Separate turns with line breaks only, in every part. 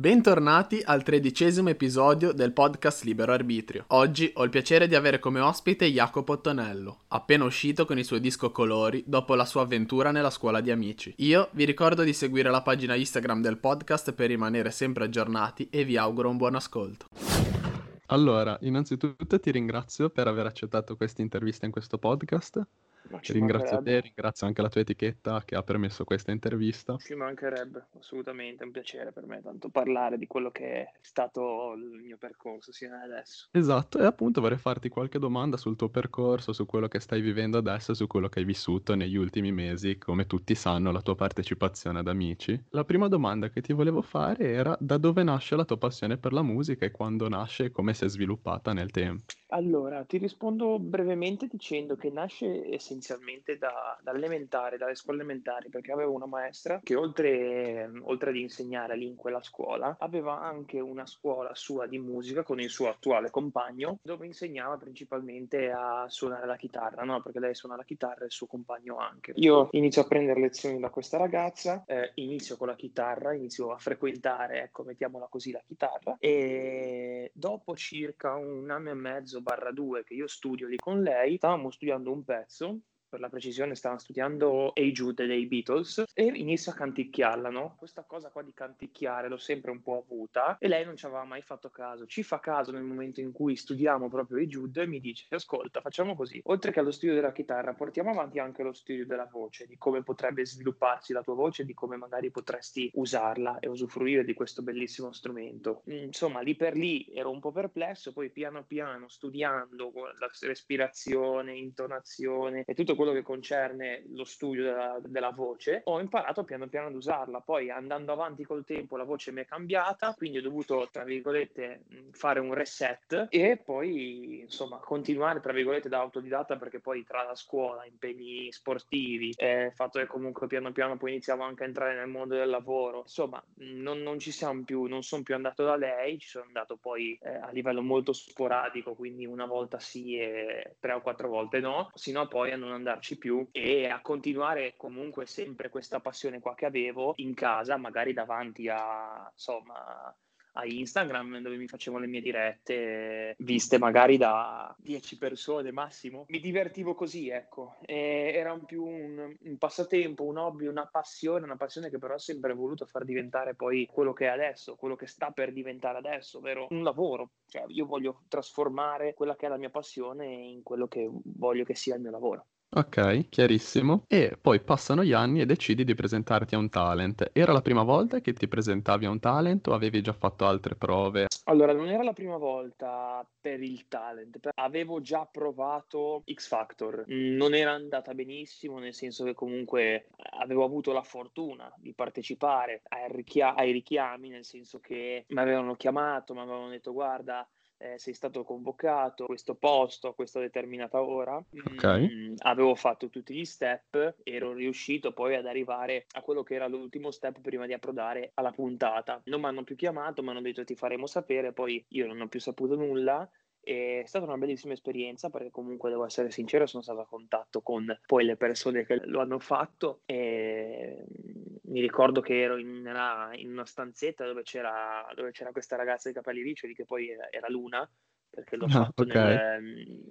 Bentornati al tredicesimo episodio del podcast Libero Arbitrio. Oggi ho il piacere di avere come ospite Jacopo Tonello, appena uscito con i suoi disco colori dopo la sua avventura nella scuola di amici. Io vi ricordo di seguire la pagina Instagram del podcast per rimanere sempre aggiornati e vi auguro un buon ascolto. Allora, innanzitutto ti ringrazio per aver accettato questa intervista in questo podcast. Ringrazio te, ringrazio anche la tua etichetta che ha permesso questa intervista.
Ci mancherebbe, assolutamente, è un piacere per me tanto parlare di quello che è stato il mio percorso sino ad adesso.
Esatto, e appunto vorrei farti qualche domanda sul tuo percorso, su quello che stai vivendo adesso, su quello che hai vissuto negli ultimi mesi, come tutti sanno, la tua partecipazione ad Amici. La prima domanda che ti volevo fare era da dove nasce la tua passione per la musica e quando nasce e come si è sviluppata nel tempo.
Allora, ti rispondo brevemente dicendo che nasce essenzialmente da, dall'elementare, dalle scuole elementari, perché avevo una maestra che oltre, oltre ad insegnare lì in quella scuola, aveva anche una scuola sua di musica con il suo attuale compagno, dove insegnava principalmente a suonare la chitarra, no? Perché lei suona la chitarra e il suo compagno anche. Io inizio a prendere lezioni da questa ragazza, eh, inizio con la chitarra, inizio a frequentare, ecco, mettiamola così, la chitarra, e dopo circa un anno e mezzo barra 2 che io studio lì con lei, stavamo studiando un pezzo per la precisione stava studiando Hey Jude dei Beatles e inizio a canticchiarla, no? Questa cosa qua di canticchiare l'ho sempre un po' avuta e lei non ci aveva mai fatto caso. Ci fa caso nel momento in cui studiamo proprio Hey Jude e mi dice ascolta facciamo così, oltre che allo studio della chitarra portiamo avanti anche lo studio della voce, di come potrebbe svilupparsi la tua voce, di come magari potresti usarla e usufruire di questo bellissimo strumento. Insomma lì per lì ero un po' perplesso, poi piano piano studiando la respirazione, intonazione e tutto quello che concerne lo studio della, della, voce, ho imparato piano piano ad usarla. Poi andando avanti col tempo la voce mi è cambiata, quindi ho dovuto, tra virgolette, fare un reset e poi, insomma, continuare, tra virgolette, da autodidatta perché poi tra la scuola, impegni sportivi, eh, il fatto che comunque piano piano poi iniziamo anche a entrare nel mondo del lavoro, insomma, non, non ci siamo più, non sono più andato da lei, ci sono andato poi eh, a livello molto sporadico, quindi una volta sì e tre o quattro volte no, sino a poi a non andare andarci più e a continuare comunque sempre questa passione qua che avevo in casa, magari davanti a insomma a Instagram dove mi facevo le mie dirette viste magari da 10 persone massimo. Mi divertivo così, ecco. E era un più un, un, passatempo, un hobby, una passione, una passione che però ho sempre voluto far diventare poi quello che è adesso, quello che sta per diventare adesso, ovvero un lavoro. Cioè, io voglio trasformare quella che è la mia passione in quello che voglio che sia il mio lavoro.
Ok, chiarissimo. E poi passano gli anni e decidi di presentarti a un talent. Era la prima volta che ti presentavi a un talent o avevi già fatto altre prove?
Allora, non era la prima volta per il talent, avevo già provato X Factor. Non era andata benissimo, nel senso che comunque avevo avuto la fortuna di partecipare ai, richia- ai richiami, nel senso che mi avevano chiamato, mi avevano detto guarda eh, sei stato convocato a questo posto a questa determinata ora. Okay. Mm, avevo fatto tutti gli step, ero riuscito poi ad arrivare a quello che era l'ultimo step prima di approdare alla puntata. Non mi hanno più chiamato, mi hanno detto ti faremo sapere, poi io non ho più saputo nulla è stata una bellissima esperienza perché comunque devo essere sincero, sono stato a contatto con poi le persone che lo hanno fatto e mi ricordo che ero in una, in una stanzetta dove c'era, dove c'era, questa ragazza di capelli riccioli che poi era, era Luna perché l'ho ah, fatto okay.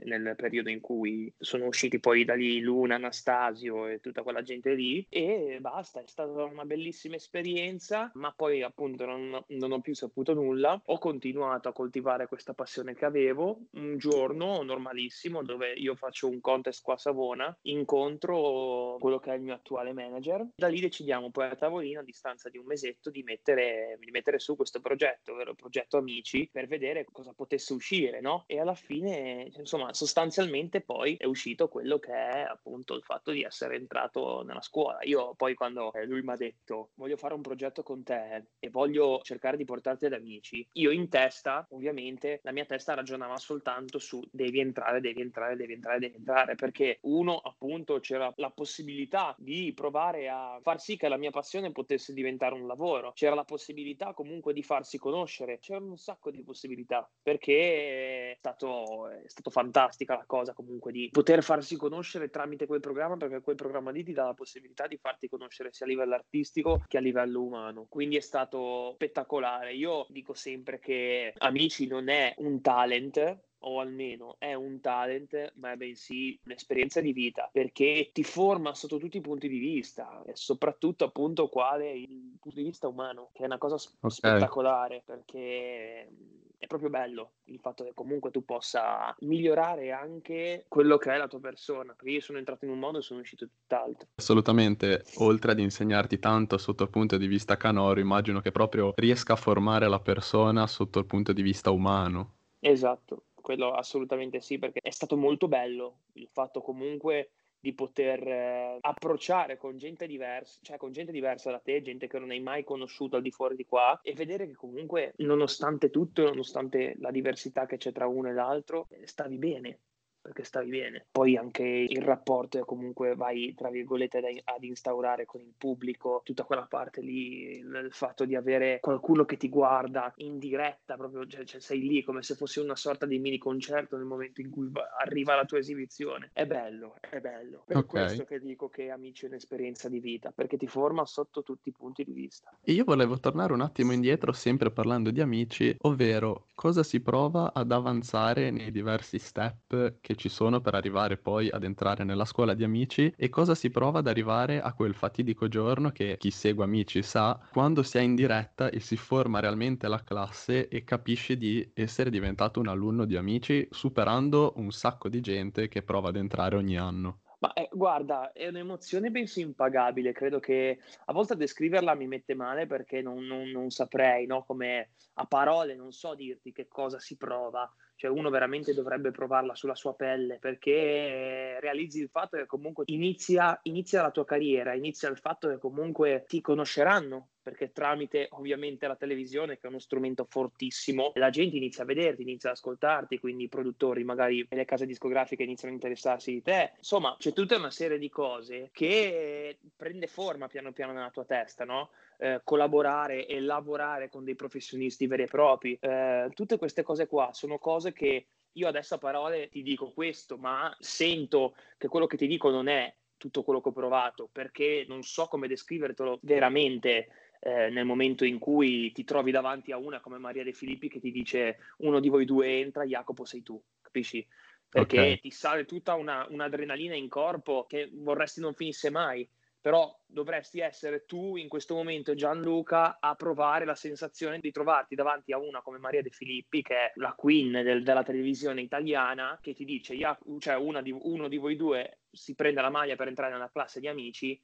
nel, nel, periodo in cui sono usciti poi da lì Luna, Anastasio e tutta quella gente lì e basta, è stata una bellissima esperienza, ma poi appunto non, non ho più saputo nulla, ho continuato a coltivare questa passione che avevo, un giorno normalissimo dove io faccio un contest qua a Savona, incontro quello che è il mio attuale manager, da lì decidiamo poi a tavolino a distanza di un mesetto di mettere, di mettere su questo progetto, ovvero il progetto Amici, per vedere cosa potesse uscire uscire, no? E alla fine, insomma, sostanzialmente poi è uscito quello che è appunto il fatto di essere entrato nella scuola. Io poi quando eh, lui mi ha detto voglio fare un progetto con te e voglio cercare di portarti ad amici, io in testa, ovviamente, la mia testa ragionava soltanto su devi entrare, devi entrare, devi entrare, devi entrare, perché uno appunto c'era la possibilità di provare a far sì che la mia passione potesse diventare un lavoro, c'era la possibilità comunque di farsi conoscere, c'erano un sacco di possibilità, perché è stato, è stato fantastica la cosa comunque di poter farsi conoscere tramite quel programma perché quel programma lì ti dà la possibilità di farti conoscere sia a livello artistico che a livello umano. Quindi è stato spettacolare. Io dico sempre che Amici non è un talent, o almeno è un talent, ma è bensì un'esperienza di vita, perché ti forma sotto tutti i punti di vista, e soprattutto appunto quale il punto di vista umano, che è una cosa okay. spettacolare, perché è proprio bello il fatto che comunque tu possa migliorare anche quello che è la tua persona, perché io sono entrato in un modo e sono uscito tutt'altro.
Assolutamente, oltre ad insegnarti tanto sotto il punto di vista canoro, immagino che proprio riesca a formare la persona sotto il punto di vista umano.
Esatto, quello assolutamente sì, perché è stato molto bello il fatto comunque di poter eh, approcciare con gente diversa, cioè con gente diversa da te, gente che non hai mai conosciuto al di fuori di qua e vedere che comunque nonostante tutto, nonostante la diversità che c'è tra uno e l'altro, stavi bene, perché stavi bene. Poi anche il rapporto comunque vai, tra virgolette, ad instaurare con il pubblico, tutta quella parte lì, il fatto di avere qualcuno che ti guarda in diretta, proprio, cioè, cioè sei lì come se fosse una sorta di mini concerto nel momento in cui arriva la tua esibizione. È bello, è bello. Per okay. questo che dico che Amici è un'esperienza di vita, perché ti forma sotto tutti i punti di vista.
E io volevo tornare un attimo indietro, sempre parlando di Amici, ovvero cosa si prova ad avanzare nei diversi step che ci sono per arrivare poi ad entrare nella scuola di amici e cosa si prova ad arrivare a quel fatidico giorno che chi segue amici sa quando si è in diretta e si forma realmente la classe e capisci di essere diventato un alunno di amici superando un sacco di gente che prova ad entrare ogni anno.
Ma eh, guarda, è un'emozione penso impagabile, credo che a volte a descriverla mi mette male perché non, non, non saprei, no? Come a parole non so dirti che cosa si prova, cioè uno veramente dovrebbe provarla sulla sua pelle perché realizzi il fatto che comunque inizia, inizia la tua carriera, inizia il fatto che comunque ti conosceranno perché tramite ovviamente la televisione, che è uno strumento fortissimo, la gente inizia a vederti, inizia ad ascoltarti, quindi i produttori, magari le case discografiche iniziano a interessarsi di te. Insomma, c'è tutta una serie di cose che prende forma piano piano nella tua testa, no? Eh, collaborare e lavorare con dei professionisti veri e propri. Eh, tutte queste cose qua sono cose che io adesso a parole ti dico questo, ma sento che quello che ti dico non è tutto quello che ho provato, perché non so come descrivertelo veramente eh, nel momento in cui ti trovi davanti a una come Maria De Filippi che ti dice uno di voi due entra, Jacopo sei tu, capisci? Perché okay. ti sale tutta una, un'adrenalina in corpo che vorresti non finisse mai, però dovresti essere tu in questo momento Gianluca a provare la sensazione di trovarti davanti a una come Maria De Filippi che è la queen del, della televisione italiana che ti dice cioè di, uno di voi due si prende la maglia per entrare nella classe di amici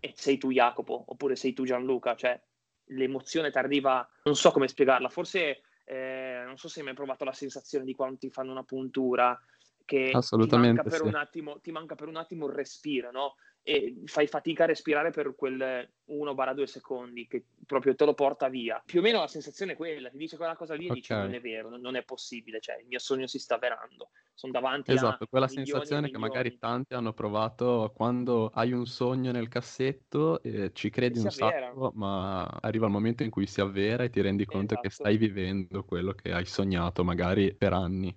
e sei tu Jacopo oppure sei tu Gianluca, cioè l'emozione ti arriva, non so come spiegarla, forse eh, non so se hai mai provato la sensazione di quando ti fanno una puntura che ti manca, per sì. un attimo, ti manca per un attimo il respiro, no? E fai fatica a respirare per quel 1-2 secondi che proprio te lo porta via. Più o meno la sensazione è quella, ti dice quella cosa lì e okay. dici non è vero, non è possibile, cioè il mio sogno si sta avverando. Sono davanti
esatto,
a
quella sensazione che magari tanti hanno provato quando hai un sogno nel cassetto e ci credi un sacco, ma arriva il momento in cui si avvera e ti rendi conto esatto. che stai vivendo quello che hai sognato magari per anni.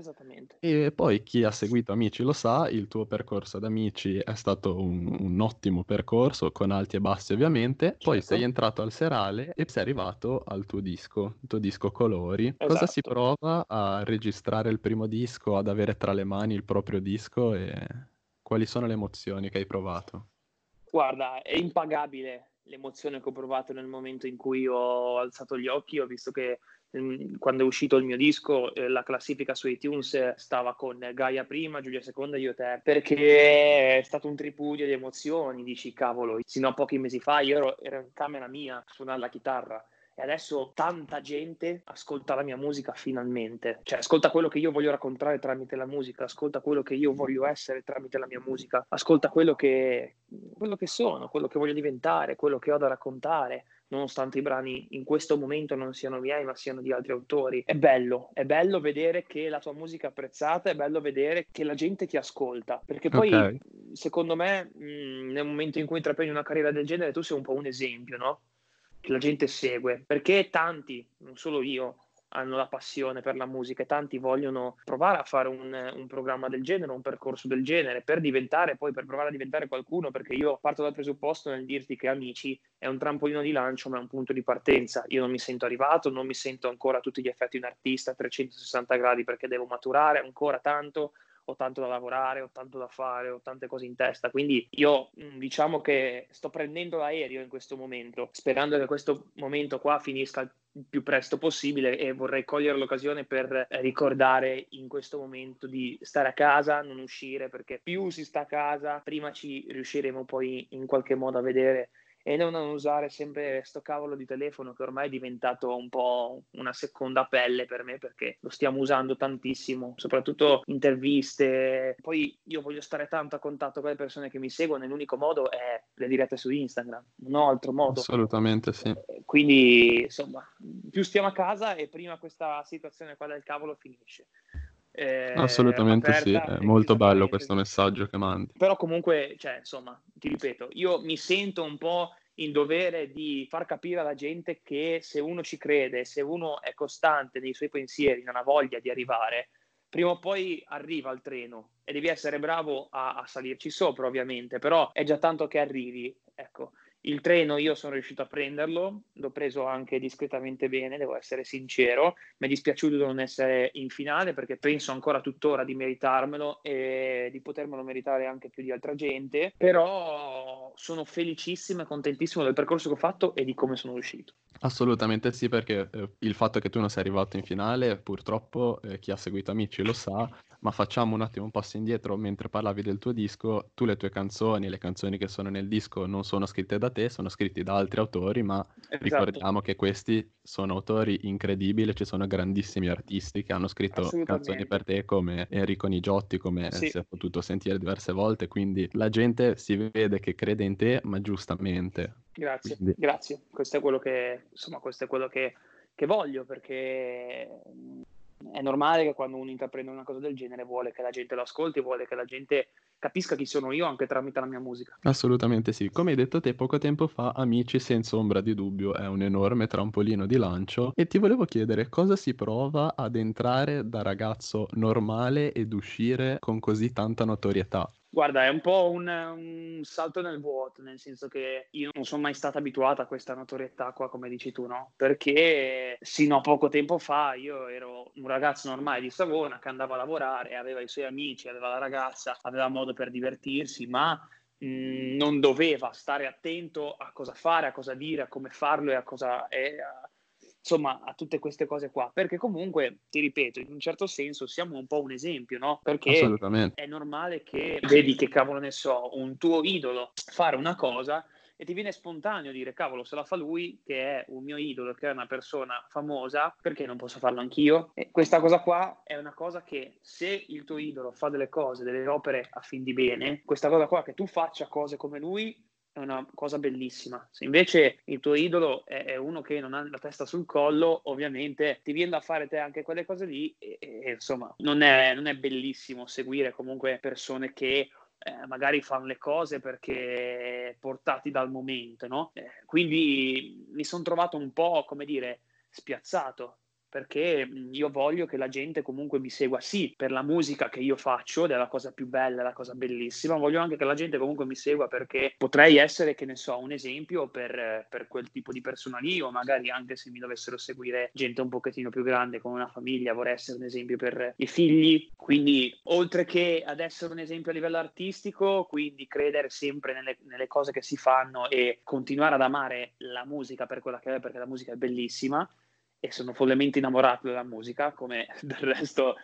Esattamente.
E poi chi ha seguito Amici lo sa, il tuo percorso ad Amici è stato un, un ottimo percorso, con alti e bassi ovviamente. Poi certo. sei entrato al serale e sei arrivato al tuo disco, il tuo disco Colori. Esatto. Cosa si esatto. prova a registrare il primo disco, ad avere tra le mani il proprio disco e quali sono le emozioni che hai provato?
Guarda, è impagabile l'emozione che ho provato nel momento in cui ho alzato gli occhi, ho visto che quando è uscito il mio disco, eh, la classifica su iTunes stava con Gaia prima, Giulia seconda e io te, perché è stato un tripudio di emozioni, dici cavolo, sino a pochi mesi fa io ero, ero in camera mia a suonare la chitarra e adesso tanta gente ascolta la mia musica finalmente, cioè ascolta quello che io voglio raccontare tramite la musica, ascolta quello che io voglio essere tramite la mia musica, ascolta quello che, quello che sono, quello che voglio diventare, quello che ho da raccontare nonostante i brani in questo momento non siano miei ma siano di altri autori. È bello, è bello vedere che la tua musica è apprezzata, è bello vedere che la gente ti ascolta, perché poi okay. secondo me mh, nel momento in cui intraprendi una carriera del genere tu sei un po' un esempio, no? Che la gente segue, perché tanti, non solo io, hanno la passione per la musica e tanti vogliono provare a fare un, un, programma del genere, un percorso del genere per diventare poi per provare a diventare qualcuno perché io parto dal presupposto nel dirti che Amici è un trampolino di lancio ma è un punto di partenza. Io non mi sento arrivato, non mi sento ancora a tutti gli effetti un artista a 360 gradi perché devo maturare ancora tanto ho tanto da lavorare, ho tanto da fare, ho tante cose in testa. Quindi io mm, diciamo che sto prendendo l'aereo in questo momento, sperando che questo momento qua finisca il più presto possibile e vorrei cogliere l'occasione per ricordare in questo momento di stare a casa, non uscire, perché più si sta a casa, prima ci riusciremo poi in qualche modo a vedere e non usare sempre sto cavolo di telefono che ormai è diventato un po' una seconda pelle per me perché lo stiamo usando tantissimo, soprattutto interviste. Poi io voglio stare tanto a contatto con le persone che mi seguono e l'unico modo è le dirette su Instagram, non ho altro modo.
Assolutamente sì.
Eh, quindi insomma, più stiamo a casa e prima questa situazione qua del cavolo finisce.
Eh, Assolutamente sì, è molto bello questo messaggio che mandi.
Però comunque, cioè, insomma, ti ripeto, io mi sento un po' in dovere di far capire alla gente che se uno ci crede, se uno è costante nei suoi pensieri, non ha voglia di arrivare, prima o poi arriva il treno e devi essere bravo a, a salirci sopra, ovviamente, però è già tanto che arrivi, ecco. Il treno io sono riuscito a prenderlo, l'ho preso anche discretamente bene, devo essere sincero. Mi è dispiaciuto di non essere in finale perché penso ancora tuttora di meritarmelo e di potermelo meritare anche più di altra gente, però sono felicissimo e contentissimo del percorso che ho fatto e di come sono uscito.
Assolutamente sì, perché eh, il fatto che tu non sei arrivato in finale, purtroppo eh, chi ha seguito Amici lo sa, ma facciamo un attimo un passo indietro mentre parlavi del tuo disco, tu le tue canzoni, le canzoni che sono nel disco non sono scritte da te, sono scritte da altri autori, ma esatto. ricordiamo che questi sono autori incredibili, ci sono grandissimi artisti che hanno scritto canzoni per te come Enrico Nigiotti, come sì. si è potuto sentire diverse volte, quindi la gente si vede che crede in te, ma giustamente.
Grazie, quindi... grazie. Questo è quello che, insomma, questo è quello che, che voglio perché è normale che quando uno intraprende una cosa del genere vuole che la gente lo ascolti, vuole che la gente capisca chi sono io anche tramite la mia musica.
Assolutamente sì. Come hai detto te poco tempo fa, Amici senza ombra di dubbio è un enorme trampolino di lancio e ti volevo chiedere cosa si prova ad entrare da ragazzo normale ed uscire con così tanta notorietà.
Guarda, è un po' un, un, salto nel vuoto, nel senso che io non sono mai stata abituata a questa notorietà qua, come dici tu, no? Perché sino a poco tempo fa io ero un ragazzo normale di Savona che andava a lavorare, aveva i suoi amici, aveva la ragazza, aveva modo per divertirsi, ma mh, non doveva stare attento a cosa fare, a cosa dire, a come farlo e a cosa... E a, insomma, a tutte queste cose qua. Perché comunque, ti ripeto, in un certo senso siamo un po' un esempio, no? Perché è normale che vedi che cavolo ne so, un tuo idolo fare una cosa e ti viene spontaneo dire cavolo se la fa lui che è un mio idolo che è una persona famosa perché non posso farlo anch'io e questa cosa qua è una cosa che se il tuo idolo fa delle cose delle opere a fin di bene questa cosa qua che tu faccia cose come lui è una cosa bellissima. Se invece il tuo idolo è, è, uno che non ha la testa sul collo, ovviamente ti viene da fare te anche quelle cose lì e, e insomma non è, non è, bellissimo seguire comunque persone che eh, magari fanno le cose perché portati dal momento, no? Eh, quindi mi sono trovato un po', come dire, spiazzato perché io voglio che la gente comunque mi segua. Sì per la musica che io faccio, ed è la cosa più bella, la cosa bellissima, voglio anche che la gente comunque mi segua perché potrei essere, che ne so, un esempio per, per quel tipo di persona lì o magari anche se mi dovessero seguire gente un pochettino più grande come una famiglia, vorrei essere un esempio per i figli, quindi oltre che ad essere un esempio a livello artistico, quindi credere sempre nelle, nelle cose che si fanno e continuare ad amare la musica per quella che è, perché la musica è bellissima, e sono follemente innamorato della musica, come del resto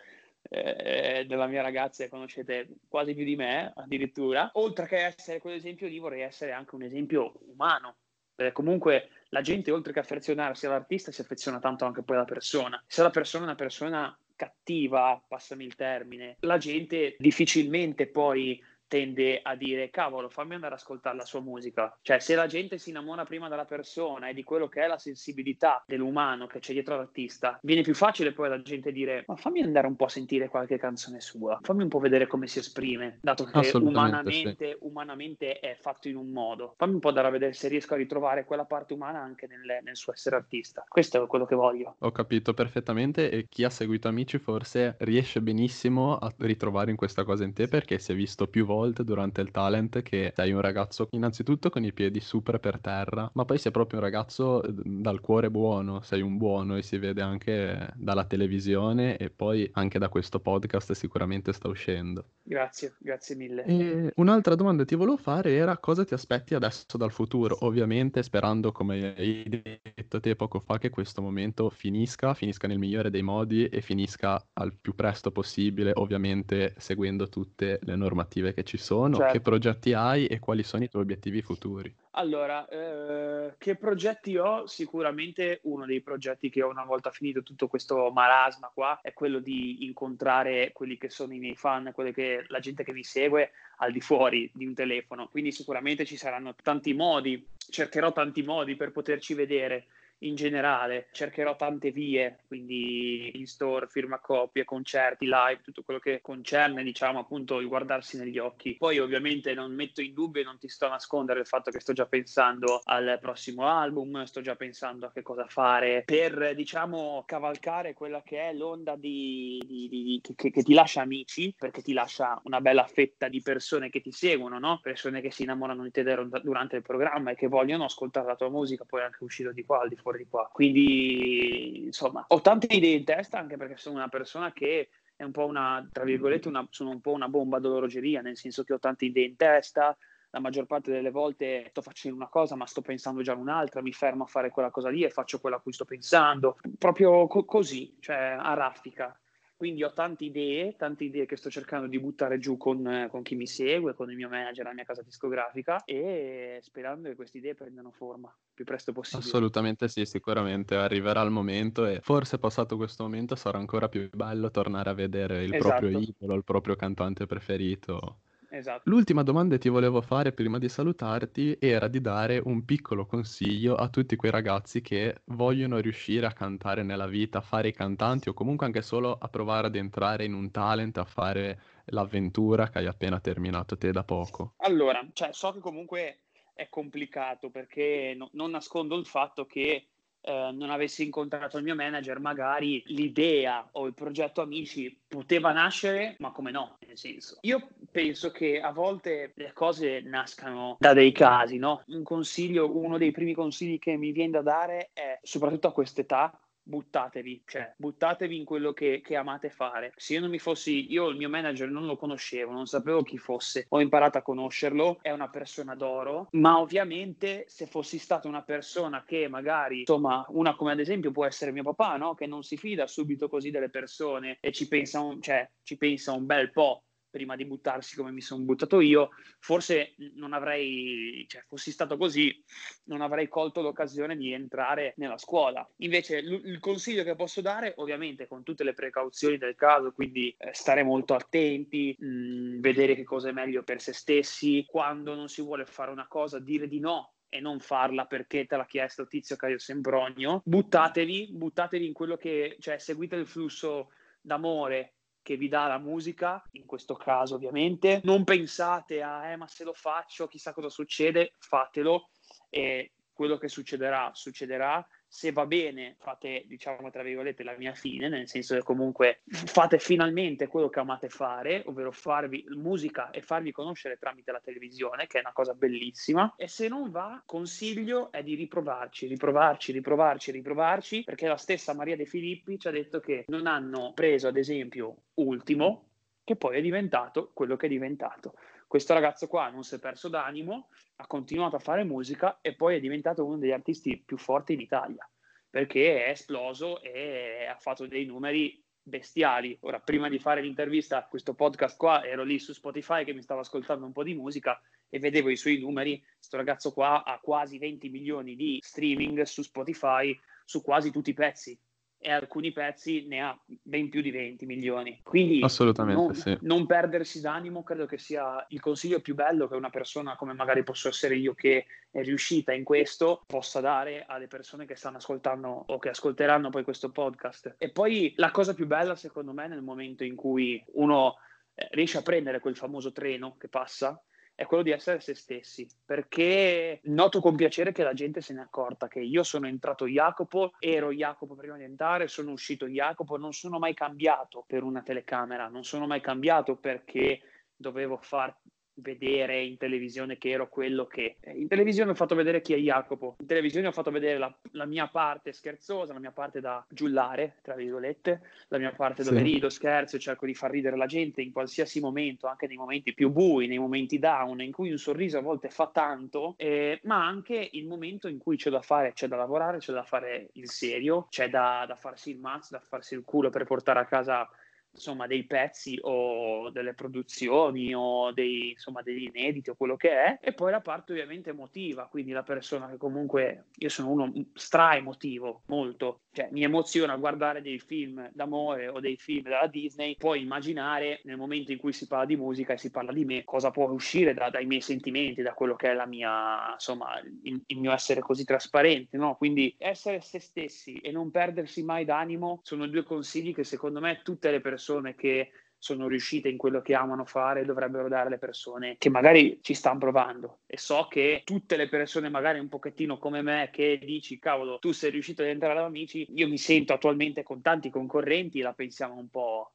eh, della mia ragazza che conoscete quasi più di me, addirittura. Oltre che essere quell'esempio lì, vorrei essere anche un esempio umano, perché comunque la gente, oltre che affezionarsi all'artista, si affeziona tanto anche poi alla persona. Se la persona è una persona cattiva, passami il termine, la gente difficilmente poi tende a dire cavolo fammi andare ad ascoltare la sua musica. Cioè se la gente si innamora prima della persona e di quello che è la sensibilità dell'umano che c'è dietro all'artista viene più facile poi alla gente dire ma fammi andare un po' a sentire qualche canzone sua. Fammi un po' vedere come si esprime dato che umanamente, sì. umanamente è fatto in un modo. Fammi un po' andare a vedere se riesco a ritrovare quella parte umana anche nel, nel suo essere artista. Questo è quello che voglio.
Ho capito perfettamente e chi ha seguito Amici forse riesce benissimo a ritrovare in questa cosa in te perché si è visto più volte volte durante il talent che sei un ragazzo innanzitutto con i piedi super per terra, ma poi sei proprio un ragazzo eh, dal cuore buono, sei un buono e si vede anche dalla televisione e poi anche da questo podcast sicuramente sta uscendo.
Grazie, grazie mille.
E un'altra domanda che ti volevo fare era cosa ti aspetti adesso dal futuro? Ovviamente sperando, come hai detto te poco fa, che questo momento finisca, finisca nel migliore dei modi e finisca al più presto possibile, ovviamente seguendo tutte le normative che ci sono, certo. che progetti hai e quali sono i tuoi obiettivi futuri?
Allora, eh, che progetti ho? Sicuramente uno dei progetti che ho una volta finito tutto questo marasma qua è quello di incontrare quelli che sono i miei fan, che, la gente che mi segue al di fuori di un telefono. Quindi sicuramente ci saranno tanti modi, cercherò tanti modi per poterci vedere in generale. Cercherò tante vie, quindi in store, firma copie, concerti, live, tutto quello che concerne, diciamo, appunto il guardarsi negli occhi. Poi ovviamente non metto in dubbio e non ti sto a nascondere il fatto che sto già pensando al prossimo album, sto già pensando a che cosa fare per, diciamo, cavalcare quella che è l'onda di, di, di, che, che, ti lascia amici, perché ti lascia una bella fetta di persone che ti seguono, no? Persone che si innamorano di te durante il programma e che vogliono ascoltare la tua musica, poi anche uscire di qua, al di fuori fuori di qua. Quindi, insomma, ho tante idee in testa anche perché sono una persona che è un po' una, tra virgolette, una, sono un po' una bomba d'orologeria, nel senso che ho tante idee in testa, la maggior parte delle volte sto facendo una cosa ma sto pensando già a un'altra, mi fermo a fare quella cosa lì e faccio quella a cui sto pensando, proprio co- così, cioè a raffica. Quindi ho tante idee, tante idee che sto cercando di buttare giù con, con chi mi segue, con il mio manager, la mia casa discografica e sperando che queste idee prendano forma più presto possibile.
Assolutamente sì, sicuramente arriverà il momento e forse passato questo momento sarà ancora più bello tornare a vedere il esatto. proprio idolo, il proprio cantante preferito
Esatto.
L'ultima domanda che ti volevo fare prima di salutarti era di dare un piccolo consiglio a tutti quei ragazzi che vogliono riuscire a cantare nella vita, a fare i cantanti o comunque anche solo a provare ad entrare in un talent, a fare l'avventura che hai appena terminato te da poco.
Allora, cioè, so che comunque è complicato perché no, non nascondo il fatto che eh, non avessi incontrato il mio manager, magari l'idea o il progetto Amici poteva nascere, ma come no, nel senso. Io penso che a volte le cose nascano da dei casi, no? Un consiglio, uno dei primi consigli che mi viene da dare è, soprattutto a quest'età, buttatevi, cioè buttatevi in quello che, che, amate fare. Se io non mi fossi, io il mio manager non lo conoscevo, non sapevo chi fosse, ho imparato a conoscerlo, è una persona d'oro, ma ovviamente se fossi stata una persona che magari, insomma, una come ad esempio può essere mio papà, no? Che non si fida subito così delle persone e ci pensa un, cioè, ci pensa un bel po' prima di buttarsi come mi sono buttato io, forse non avrei, cioè fossi stato così, non avrei colto l'occasione di entrare nella scuola. Invece l- il consiglio che posso dare, ovviamente con tutte le precauzioni del caso, quindi eh, stare molto attenti, mh, mm, vedere che cosa è meglio per se stessi, quando non si vuole fare una cosa, dire di no e non farla perché te l'ha chiesto Tizio Caio Sempronio, buttatevi, buttatevi in quello che, cioè seguite il flusso d'amore che vi dà la musica, in questo caso ovviamente. Non pensate a, eh, ma se lo faccio, chissà cosa succede, fatelo e quello che succederà, succederà. Se va bene, fate, diciamo, tra virgolette, la mia fine, nel senso che comunque fate finalmente quello che amate fare, ovvero farvi musica e farvi conoscere tramite la televisione, che è una cosa bellissima. E se non va, consiglio è di riprovarci, riprovarci, riprovarci, riprovarci, perché la stessa Maria De Filippi ci ha detto che non hanno preso, ad esempio, ultimo, che poi è diventato quello che è diventato. Questo ragazzo qua non si è perso d'animo, ha continuato a fare musica e poi è diventato uno degli artisti più forti in Italia, perché è esploso e ha fatto dei numeri bestiali. Ora, prima di fare l'intervista a questo podcast qua, ero lì su Spotify che mi stavo ascoltando un po' di musica e vedevo i suoi numeri. Questo ragazzo qua ha quasi 20 milioni di streaming su Spotify su quasi tutti i pezzi e alcuni pezzi ne ha ben più di 20 milioni. Quindi
Assolutamente
non,
sì.
non perdersi d'animo credo che sia il consiglio più bello che una persona come magari posso essere io che è riuscita in questo possa dare alle persone che stanno ascoltando o che ascolteranno poi questo podcast. E poi la cosa più bella secondo me nel momento in cui uno eh, riesce a prendere quel famoso treno che passa è quello di essere se stessi, perché noto con piacere che la gente se ne è accorta che io sono entrato Jacopo, ero Jacopo prima di entrare, sono uscito Jacopo, non sono mai cambiato per una telecamera, non sono mai cambiato perché dovevo far vedere in televisione che ero quello che... Eh, in televisione ho fatto vedere chi è Jacopo, in televisione ho fatto vedere la, la mia parte scherzosa, la mia parte da giullare, tra virgolette, la mia parte dove sì. rido, scherzo cerco di far ridere la gente in qualsiasi momento, anche nei momenti più bui, nei momenti down, in cui un sorriso a volte fa tanto, eh, ma anche il momento in cui c'è da fare, c'è da lavorare, c'è da fare il serio, c'è da, da farsi il mazzo, da farsi il culo per portare a casa insomma, dei pezzi o delle produzioni o dei, insomma, degli inediti o quello che è, e poi la parte ovviamente emotiva, quindi la persona che comunque, io sono uno stra emotivo, molto, cioè mi emoziona guardare dei film d'amore o dei film della Disney, puoi immaginare nel momento in cui si parla di musica e si parla di me, cosa può uscire da, dai miei sentimenti, da quello che è la mia, insomma, il, il mio essere così trasparente, no? Quindi essere se stessi e non perdersi mai d'animo sono due consigli che secondo me tutte le persone persone che sono riuscite in quello che amano fare dovrebbero dare alle persone che magari ci stanno provando. E so che tutte le persone magari un pochettino come me che dici cavolo tu sei riuscito ad entrare ad amici io mi sento attualmente con tanti concorrenti la pensiamo un po'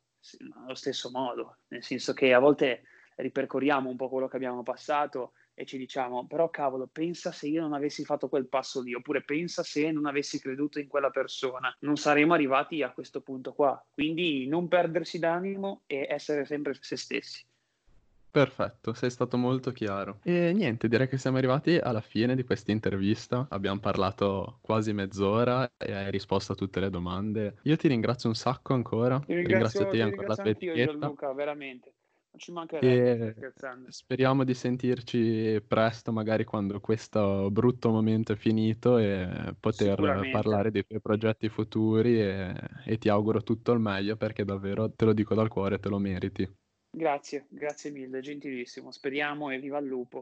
allo stesso modo. Nel senso che a volte ripercorriamo un po' quello che abbiamo passato e ci diciamo, però cavolo, pensa se io non avessi fatto quel passo lì, oppure pensa se non avessi creduto in quella persona, non saremmo arrivati a questo punto qua. Quindi non perdersi d'animo e essere sempre se stessi.
Perfetto, sei stato molto chiaro. E niente, direi che siamo arrivati alla fine di questa intervista. Abbiamo parlato quasi mezz'ora e hai risposto a tutte le domande. Io ti ringrazio un sacco ancora.
Ti ringrazio, ringrazio te ancora la tua etichetta. Luca, veramente. Non ci mancherebbe.
Speriamo di sentirci presto, magari quando questo brutto momento è finito e poter parlare dei tuoi progetti futuri e, e ti auguro tutto il meglio perché davvero te lo dico dal cuore, te lo meriti.
Grazie, grazie mille, gentilissimo. Speriamo e viva il lupo.